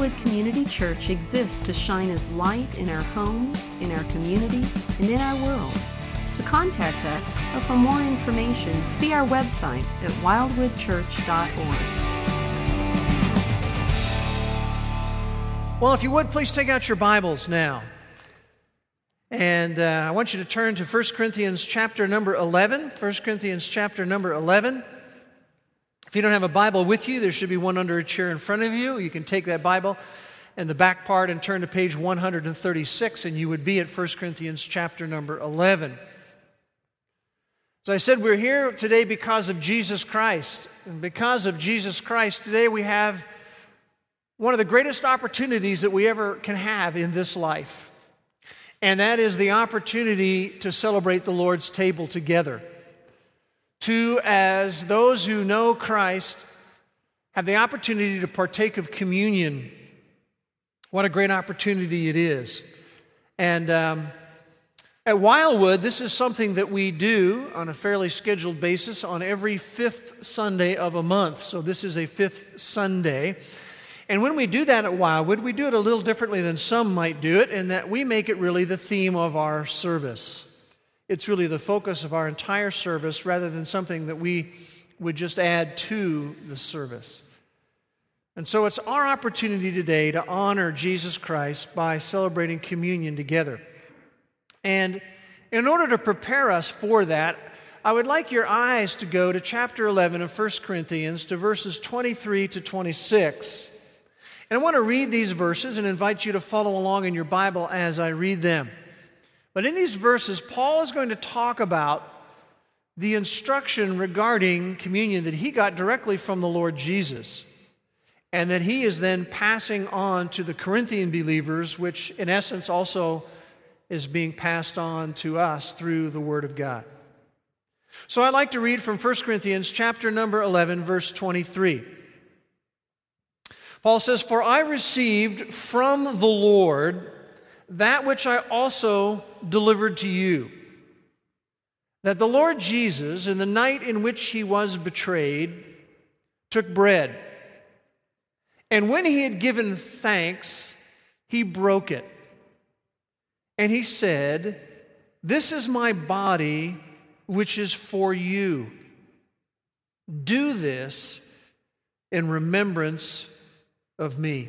Wildwood Community Church exists to shine as light in our homes, in our community, and in our world. To contact us or for more information, see our website at wildwoodchurch.org. Well, if you would, please take out your Bibles now. And uh, I want you to turn to 1 Corinthians chapter number 11. 1 Corinthians chapter number 11. If you don't have a Bible with you, there should be one under a chair in front of you. You can take that Bible and the back part and turn to page 136, and you would be at 1 Corinthians chapter number 11. As I said, we're here today because of Jesus Christ. And because of Jesus Christ, today we have one of the greatest opportunities that we ever can have in this life. And that is the opportunity to celebrate the Lord's table together to, as those who know Christ, have the opportunity to partake of communion. What a great opportunity it is. And um, at Wildwood, this is something that we do on a fairly scheduled basis on every fifth Sunday of a month. So this is a fifth Sunday. And when we do that at Wildwood, we do it a little differently than some might do it, in that we make it really the theme of our service. It's really the focus of our entire service rather than something that we would just add to the service. And so it's our opportunity today to honor Jesus Christ by celebrating communion together. And in order to prepare us for that, I would like your eyes to go to chapter 11 of 1 Corinthians to verses 23 to 26. And I want to read these verses and invite you to follow along in your Bible as I read them. But in these verses, Paul is going to talk about the instruction regarding communion that he got directly from the Lord Jesus, and that he is then passing on to the Corinthian believers, which in essence also is being passed on to us through the Word of God. So I'd like to read from 1 Corinthians chapter number 11, verse 23. Paul says, For I received from the Lord that which I also delivered to you that the Lord Jesus, in the night in which he was betrayed, took bread. And when he had given thanks, he broke it. And he said, This is my body, which is for you. Do this in remembrance of me.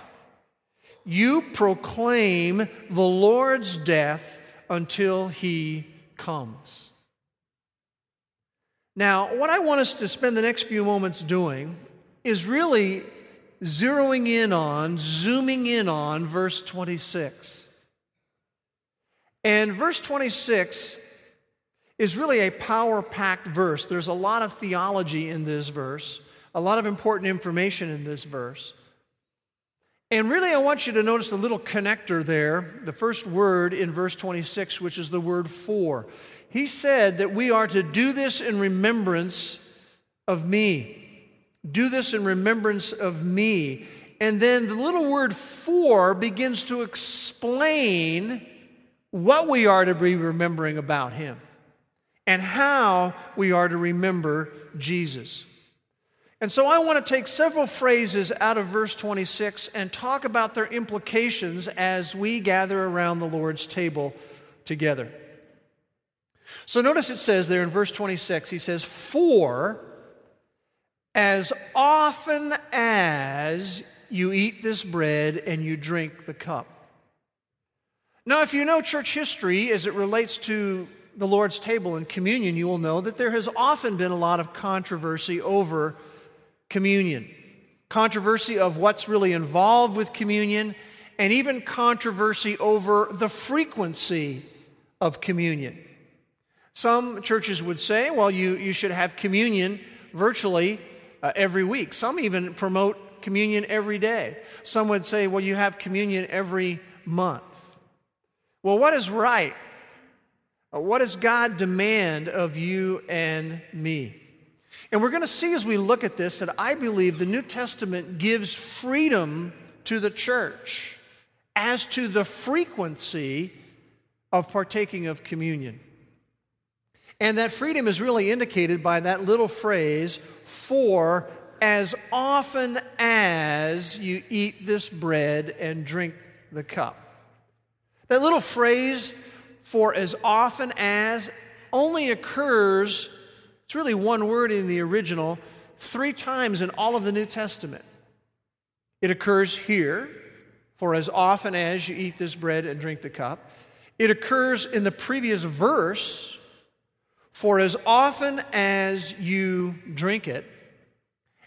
you proclaim the Lord's death until he comes. Now, what I want us to spend the next few moments doing is really zeroing in on, zooming in on verse 26. And verse 26 is really a power packed verse. There's a lot of theology in this verse, a lot of important information in this verse. And really, I want you to notice the little connector there, the first word in verse 26, which is the word for. He said that we are to do this in remembrance of me. Do this in remembrance of me. And then the little word for begins to explain what we are to be remembering about him and how we are to remember Jesus. And so I want to take several phrases out of verse 26 and talk about their implications as we gather around the Lord's table together. So notice it says there in verse 26, he says, For as often as you eat this bread and you drink the cup. Now, if you know church history as it relates to the Lord's table and communion, you will know that there has often been a lot of controversy over communion, controversy of what's really involved with communion, and even controversy over the frequency of communion. Some churches would say, well, you, you should have communion virtually uh, every week. Some even promote communion every day. Some would say, well, you have communion every month. Well, what is right? What does God demand of you and me? And we're going to see as we look at this that I believe the New Testament gives freedom to the church as to the frequency of partaking of communion. And that freedom is really indicated by that little phrase, for as often as you eat this bread and drink the cup. That little phrase, for as often as, only occurs, it's really one word in the original, three times in all of the New Testament. It occurs here, for as often as you eat this bread and drink the cup. It occurs in the previous verse, for as often as you drink it.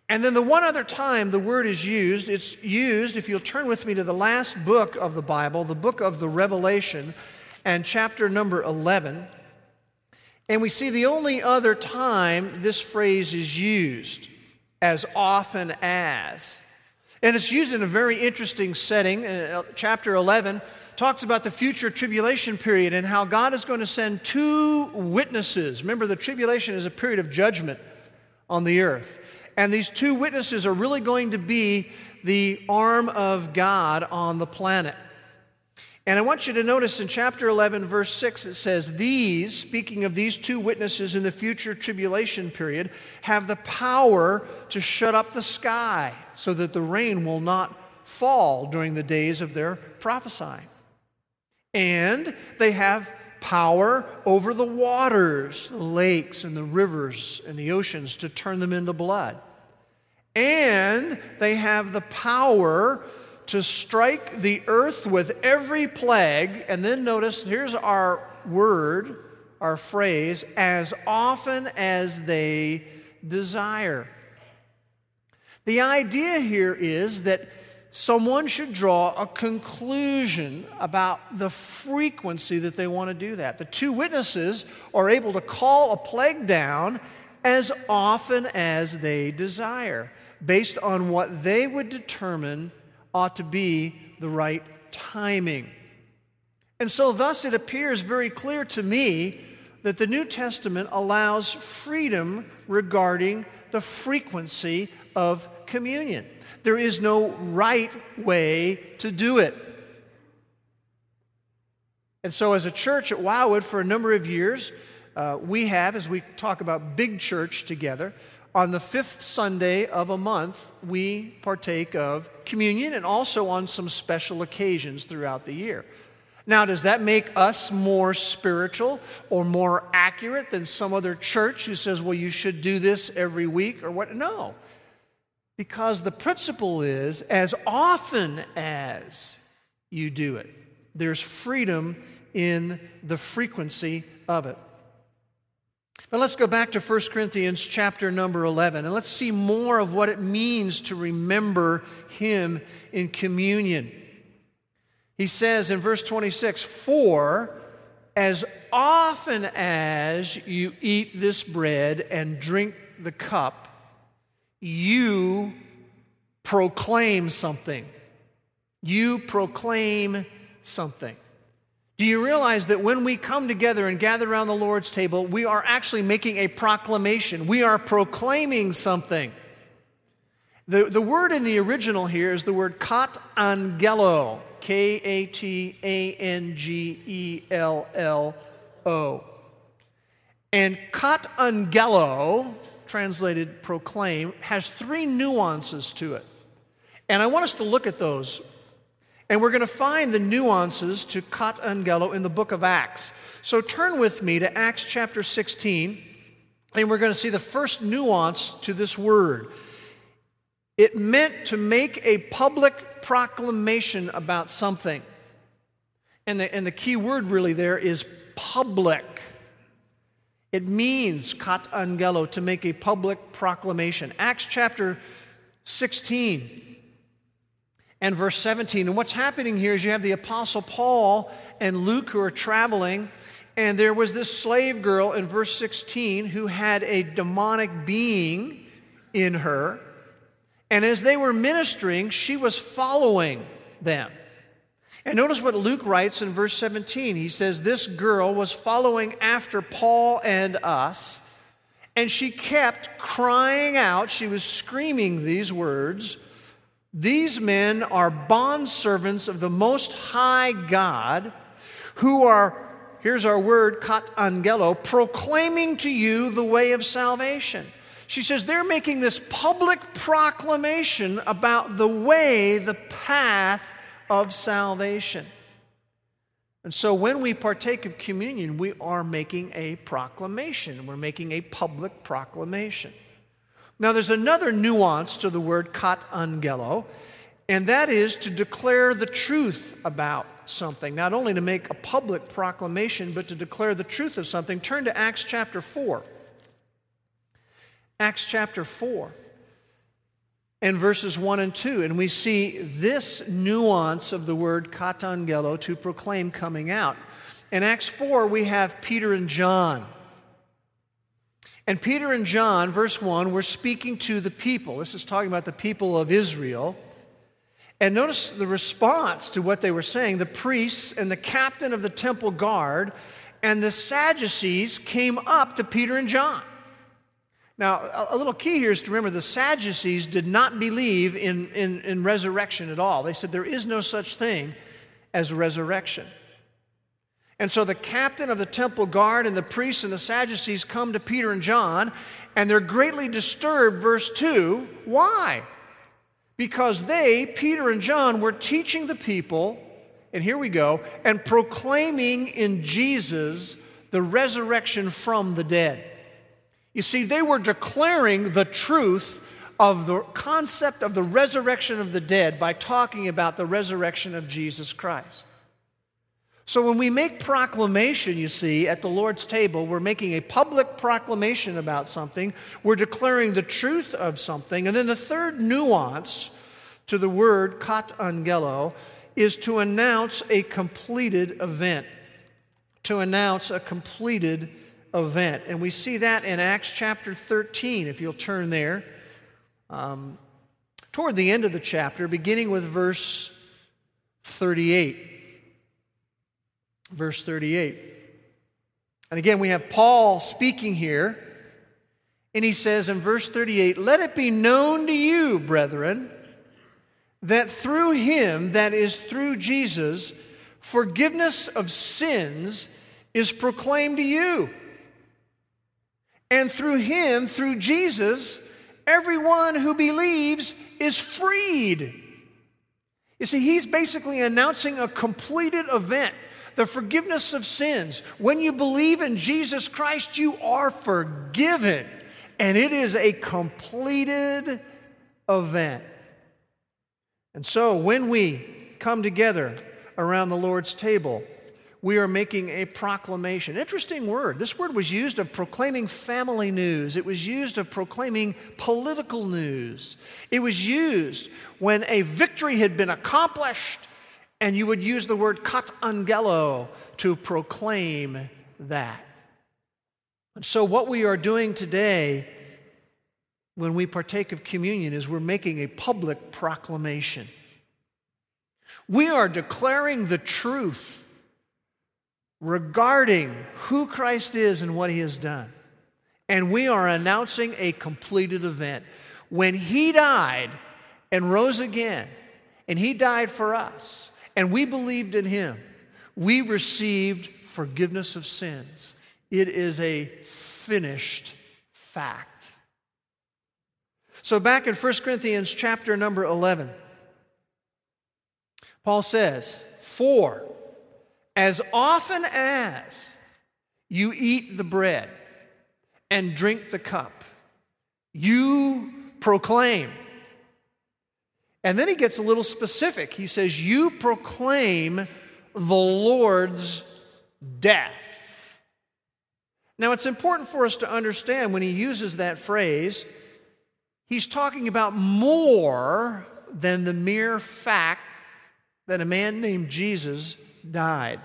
And then the one other time the word is used, it's used, if you'll turn with me to the last book of the Bible, the book of the Revelation, and chapter number 11. And we see the only other time this phrase is used, as often as. And it's used in a very interesting setting. Uh, chapter 11 talks about the future tribulation period and how God is going to send two witnesses. Remember, the tribulation is a period of judgment on the earth. And these two witnesses are really going to be the arm of God on the planet. And I want you to notice in chapter 11, verse 6, it says, These, speaking of these two witnesses in the future tribulation period, have the power to shut up the sky so that the rain will not fall during the days of their prophesying. And they have power over the waters, the lakes and the rivers and the oceans to turn them into blood. And they have the power to strike the earth with every plague. And then notice here's our word, our phrase, as often as they desire. The idea here is that someone should draw a conclusion about the frequency that they want to do that. The two witnesses are able to call a plague down as often as they desire, based on what they would determine ought to be the right timing. And so, thus, it appears very clear to me that the New Testament allows freedom regarding the frequency of communion. There is no right way to do it. And so, as a church at Wildwood, for a number of years, uh, we have, as we talk about big church together, on the fifth Sunday of a month, we partake of communion and also on some special occasions throughout the year. Now, does that make us more spiritual or more accurate than some other church who says, well, you should do this every week or what? No. Because the principle is as often as you do it, there's freedom in the frequency of it. Now let's go back to 1 Corinthians chapter number 11 and let's see more of what it means to remember Him in communion. He says in verse 26 For as often as you eat this bread and drink the cup, you proclaim something. You proclaim something. Do you realize that when we come together and gather around the Lord's table, we are actually making a proclamation? We are proclaiming something. The, the word in the original here is the word kat angelo, K A T A N G E L L O. And kat angelo, translated proclaim, has three nuances to it. And I want us to look at those and we're going to find the nuances to katangello in the book of Acts. So turn with me to Acts chapter 16, and we're going to see the first nuance to this word. It meant to make a public proclamation about something. And the, and the key word really there is public. It means katangello, to make a public proclamation. Acts chapter 16 and verse 17. And what's happening here is you have the Apostle Paul and Luke who are traveling, and there was this slave girl in verse 16 who had a demonic being in her. And as they were ministering, she was following them. And notice what Luke writes in verse 17. He says, This girl was following after Paul and us, and she kept crying out. She was screaming these words These men are bondservants of the Most High God, who are, here's our word, katangello, proclaiming to you the way of salvation. She says they're making this public proclamation about the way, the path of salvation. And so when we partake of communion, we are making a proclamation. We're making a public proclamation. Now, there's another nuance to the word katangello, and that is to declare the truth about something. Not only to make a public proclamation, but to declare the truth of something. Turn to Acts chapter 4. Acts chapter 4 and verses 1 and 2. And we see this nuance of the word katangello to proclaim coming out. In Acts 4, we have Peter and John. And Peter and John, verse 1, were speaking to the people. This is talking about the people of Israel. And notice the response to what they were saying. The priests and the captain of the temple guard and the Sadducees came up to Peter and John. Now, a little key here is to remember the Sadducees did not believe in, in, in, resurrection at all. They said there is no such thing as resurrection. And so the captain of the temple guard and the priests and the Sadducees come to Peter and John, and they're greatly disturbed. Verse 2 why? Because they, Peter and John, were teaching the people, and here we go, and proclaiming in Jesus the resurrection from the dead. You see, they were declaring the truth of the concept of the resurrection of the dead by talking about the resurrection of Jesus Christ. So when we make proclamation, you see, at the Lord's table, we're making a public proclamation about something, we're declaring the truth of something. And then the third nuance to the word katangello is to announce a completed event. To announce a completed event. And we see that in Acts chapter 13, if you'll turn there. Um, toward the end of the chapter, beginning with verse 38. Verse 38. And again, we have Paul speaking here. And he says in verse 38 Let it be known to you, brethren, that through him, that is through Jesus, forgiveness of sins is proclaimed to you. And through him, through Jesus, everyone who believes is freed. You see, he's basically announcing a completed event the forgiveness of sins. When you believe in Jesus Christ, you are forgiven. And it is a completed event. And so when we come together around the Lord's table, we are making a proclamation. Interesting word. This word was used of proclaiming family news, it was used of proclaiming political news. It was used when a victory had been accomplished, and you would use the word kat angelo to proclaim that. And so, what we are doing today when we partake of communion is we're making a public proclamation. We are declaring the truth regarding who Christ is and what he has done. And we are announcing a completed event. When he died and rose again, and he died for us, and we believed in him, we received forgiveness of sins. It is a finished fact. So back in 1 Corinthians chapter number 11, Paul says, For as often as you eat the bread and drink the cup, you proclaim. And then he gets a little specific. He says, You proclaim the Lord's death. Now, it's important for us to understand when he uses that phrase, he's talking about more than the mere fact that a man named Jesus died.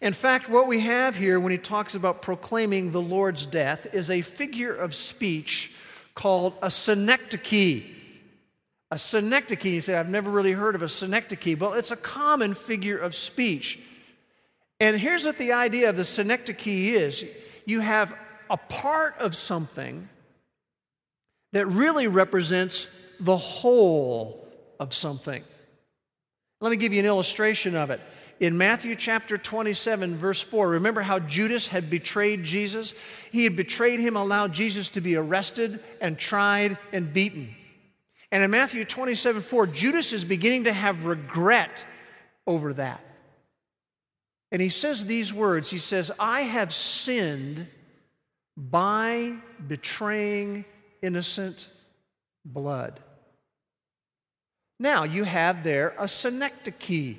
In fact, what we have here when he talks about proclaiming the Lord's death is a figure of speech called a synecdoche. A synecdoche, you say, I've never really heard of a synecdoche. Well, it's a common figure of speech. And here's what the idea of the synecdoche is you have a part of something that really represents the whole of something. Let me give you an illustration of it. In Matthew chapter 27, verse 4, remember how Judas had betrayed Jesus? He had betrayed him, allowed Jesus to be arrested and tried and beaten. And in Matthew 27, 4, Judas is beginning to have regret over that. And he says these words He says, I have sinned by betraying innocent blood. Now you have there a synecdoche.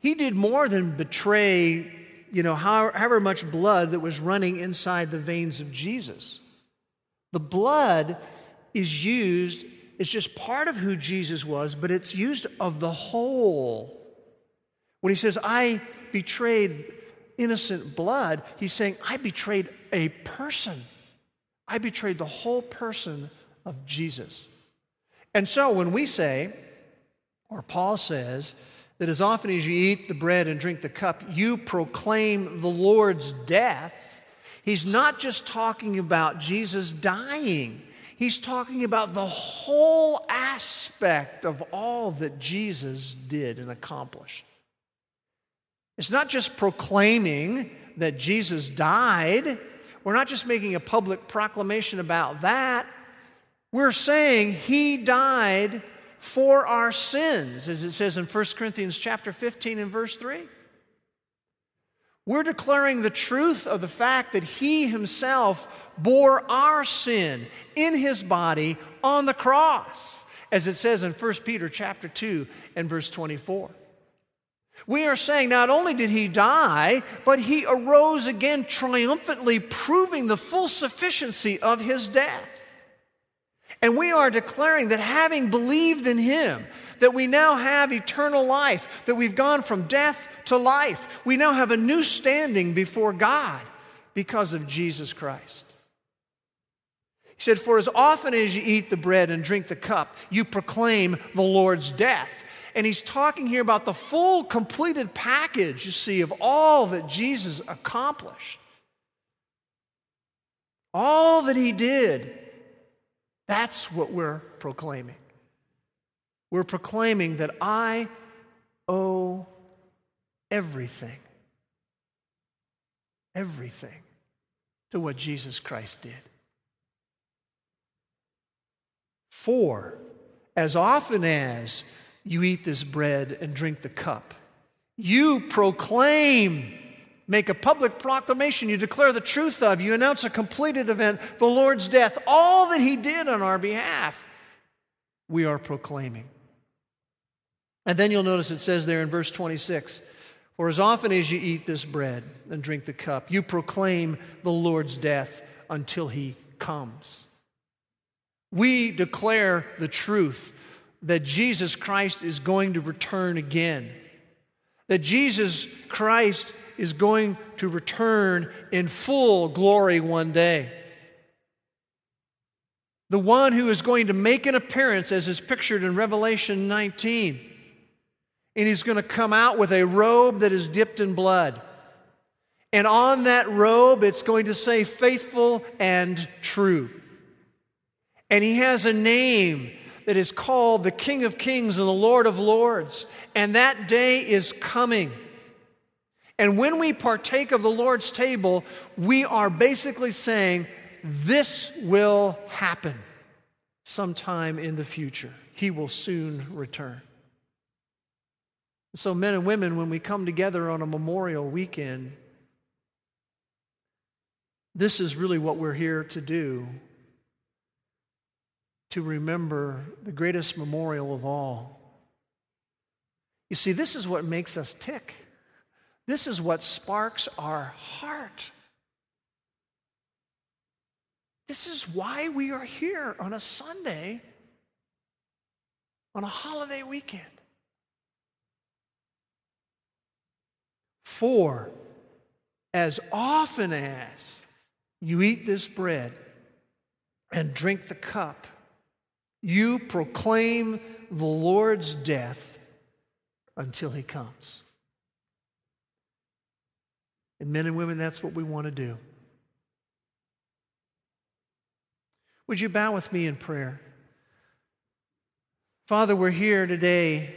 He did more than betray, you know, however much blood that was running inside the veins of Jesus. The blood is used, it's just part of who Jesus was, but it's used of the whole. When he says, I betrayed innocent blood, he's saying, I betrayed a person. I betrayed the whole person of Jesus. And so when we say, or Paul says, that as often as you eat the bread and drink the cup, you proclaim the Lord's death, he's not just talking about Jesus dying. He's talking about the whole aspect of all that Jesus did and accomplished. It's not just proclaiming that Jesus died. We're not just making a public proclamation about that. We're saying he died for our sins, as it says in 1 Corinthians chapter 15 and verse 3. We're declaring the truth of the fact that he himself bore our sin in his body on the cross, as it says in 1 Peter chapter 2 and verse 24. We are saying not only did he die, but he arose again triumphantly, proving the full sufficiency of his death. And we are declaring that having believed in him, that we now have eternal life, that we've gone from death to life. We now have a new standing before God because of Jesus Christ. He said, For as often as you eat the bread and drink the cup, you proclaim the Lord's death and he's talking here about the full, completed package, you see, of all that Jesus accomplished. All that he did. That's what we're proclaiming. We're proclaiming that I owe everything, everything to what Jesus Christ did. For as often as you eat this bread and drink the cup. You proclaim, make a public proclamation, you declare the truth of, you announce a completed event, the Lord's death, all that He did on our behalf, we are proclaiming. And then you'll notice it says there in verse 26 For as often as you eat this bread and drink the cup, you proclaim the Lord's death until He comes. We declare the truth that Jesus Christ is going to return again. That Jesus Christ is going to return in full glory one day. The one who is going to make an appearance, as is pictured in Revelation 19. And he's going to come out with a robe that is dipped in blood. And on that robe, it's going to say faithful and true. And he has a name that is called the King of Kings and the Lord of Lords. And that day is coming. And when we partake of the Lord's table, we are basically saying, This will happen sometime in the future. He will soon return. So, men and women, when we come together on a memorial weekend, this is really what we're here to do to remember the greatest memorial of all. You see, this is what makes us tick. This is what sparks our heart. This is why we are here on a Sunday, on a holiday weekend. For as often as you eat this bread and drink the cup, You proclaim the Lord's death until he comes. And men and women, that's what we want to do. Would you bow with me in prayer? Father, we're here today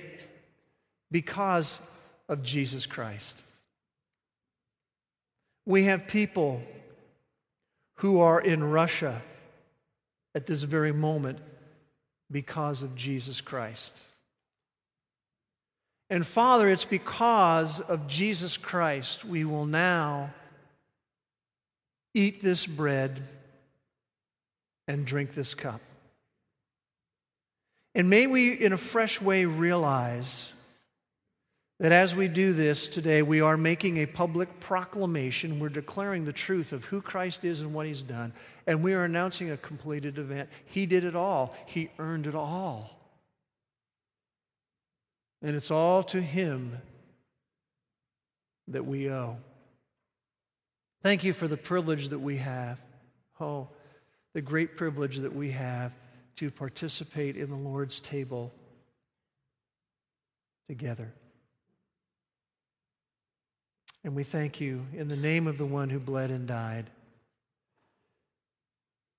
because of Jesus Christ. We have people who are in Russia at this very moment because of Jesus Christ. And Father, it's because of Jesus Christ we will now eat this bread and drink this cup. And may we, in a fresh way, realize that as we do this today, we are making a public proclamation. We're declaring the truth of who Christ is and what he's done. And we are announcing a completed event. He did it all, he earned it all. And it's all to him that we owe. Thank you for the privilege that we have. Oh, the great privilege that we have to participate in the Lord's table together. And we thank you in the name of the one who bled and died.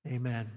Amen.